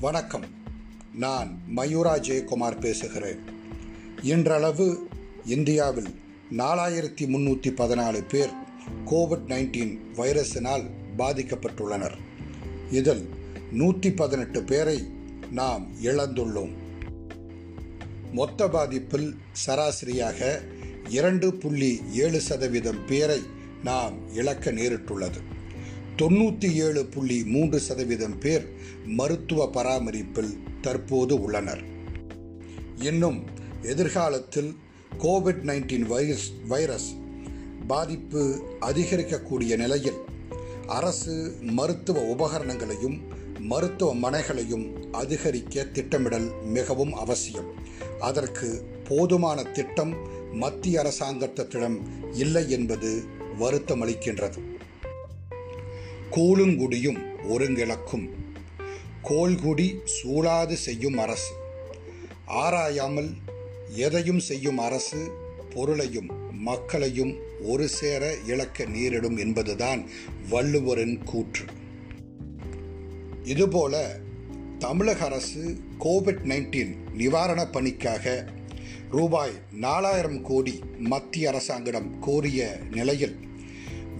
வணக்கம். நான் மயூரா ஜெயக்குமார் பேசுகிறேன். இன்றளவு இந்தியாவில் நாலாயிரத்தி முன்னூற்றி பதினாலு பேர் கோவிட் நைன்டீன் வைரஸினால் பாதிக்கப்பட்டுள்ளனர். இதில் நூற்றி பதினெட்டு பேரை நாம் இழந்துள்ளோம். மொத்த பாதிப்பில் சராசரியாக இரண்டு புள்ளி ஏழு சதவீதம் பேரை நாம் இழக்க நேரிட்டுள்ளது. தொண்ணூற்றி ஏழு புள்ளி மூன்று சதவீதம் பேர் மருத்துவ பராமரிப்பில் தற்போது உள்ளனர். இன்னும் எதிர்காலத்தில் கோவிட் நைன்டீன் வைரஸ் வைரஸ் பாதிப்பு அதிகரிக்கக்கூடிய நிலையில் அரசு மருத்துவ உபகரணங்களையும் மருத்துவமனைகளையும் அதிகரிக்க திட்டமிடல் மிகவும் அவசியம். அதற்கு போதுமான திட்டம் மத்திய அரசாங்கத்திடம் இல்லை என்பது வருத்தமளிக்கின்றது. கூழுங்குடியும் ஒருங்கிழக்கும். கோல்குடி சூழாது செய்யும் அரசு. ஆராயாமல் எதையும் செய்யும் அரசு பொருளையும் மக்களையும் ஒரு சேர இழக்க நேரிடும் என்பதுதான் வள்ளுவரின் கூற்று. இதுபோல தமிழக அரசு கோவிட் நைன்டீன் நிவாரணப் பணிக்காக ரூபாய் நாலாயிரம் கோடி மத்திய அரசாங்கிடம் கோரிய நிலையில்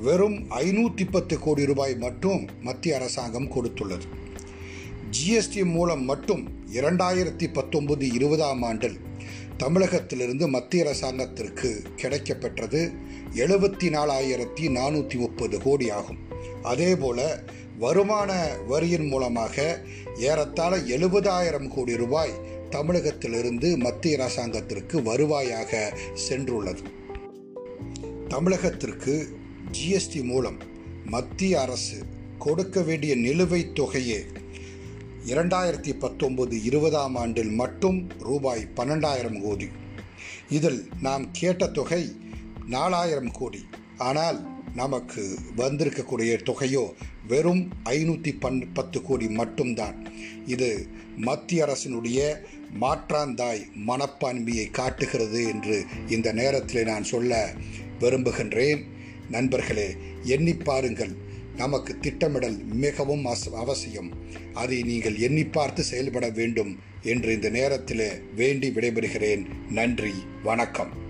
வெறும் ஐநூற்றி பத்து கோடி ரூபாய் மட்டும் மத்திய அரசாங்கம் கொடுத்துள்ளது. ஜிஎஸ்டி மூலம் மட்டும் இரண்டாயிரத்தி பத்தொன்பது இருபதாம் ஆண்டில் தமிழகத்திலிருந்து மத்திய அரசாங்கத்திற்கு கிடைக்கப்பெற்றது எழுபத்தி நாலாயிரத்தி நானூற்றி முப்பது கோடி ஆகும் அதேபோல வருமான வரியின் மூலமாக ஏறத்தாழ எழுபதாயிரம் கோடி ரூபாய் தமிழகத்திலிருந்து மத்திய அரசாங்கத்திற்கு வருவாயாக சென்றுள்ளது. தமிழகத்திற்கு ஜிஎஸ்டி மூலம் மத்திய அரசு கொடுக்க வேண்டிய நிலுவைத் தொகையே இரண்டாயிரத்தி பத்தொன்பது இருபதாம் ஆண்டில் மட்டும் ரூபாய் பன்னெண்டாயிரம் கோடி. இதில் நாம் கேட்ட தொகை நாலாயிரம் கோடி. ஆனால் நமக்கு வந்திருக்கக்கூடிய தொகையோ வெறும் ஐநூற்றி பன் பத்து கோடி மட்டும்தான். இது மத்திய அரசினுடைய மாற்றாந்தாய் மனப்பான்மையை காட்டுகிறது என்று இந்த நேரத்தில் நான் சொல்ல விரும்புகின்றேன். நண்பர்களே எண்ணி பாருங்கள். நமக்கு திட்டமிடல் மிகவும் அவசியம். அதை நீங்கள் எண்ணி பார்த்து செயல்பட வேண்டும் என்று இந்த நேரத்தில் வேண்டி விடைபெறுகிறேன். நன்றி வணக்கம்.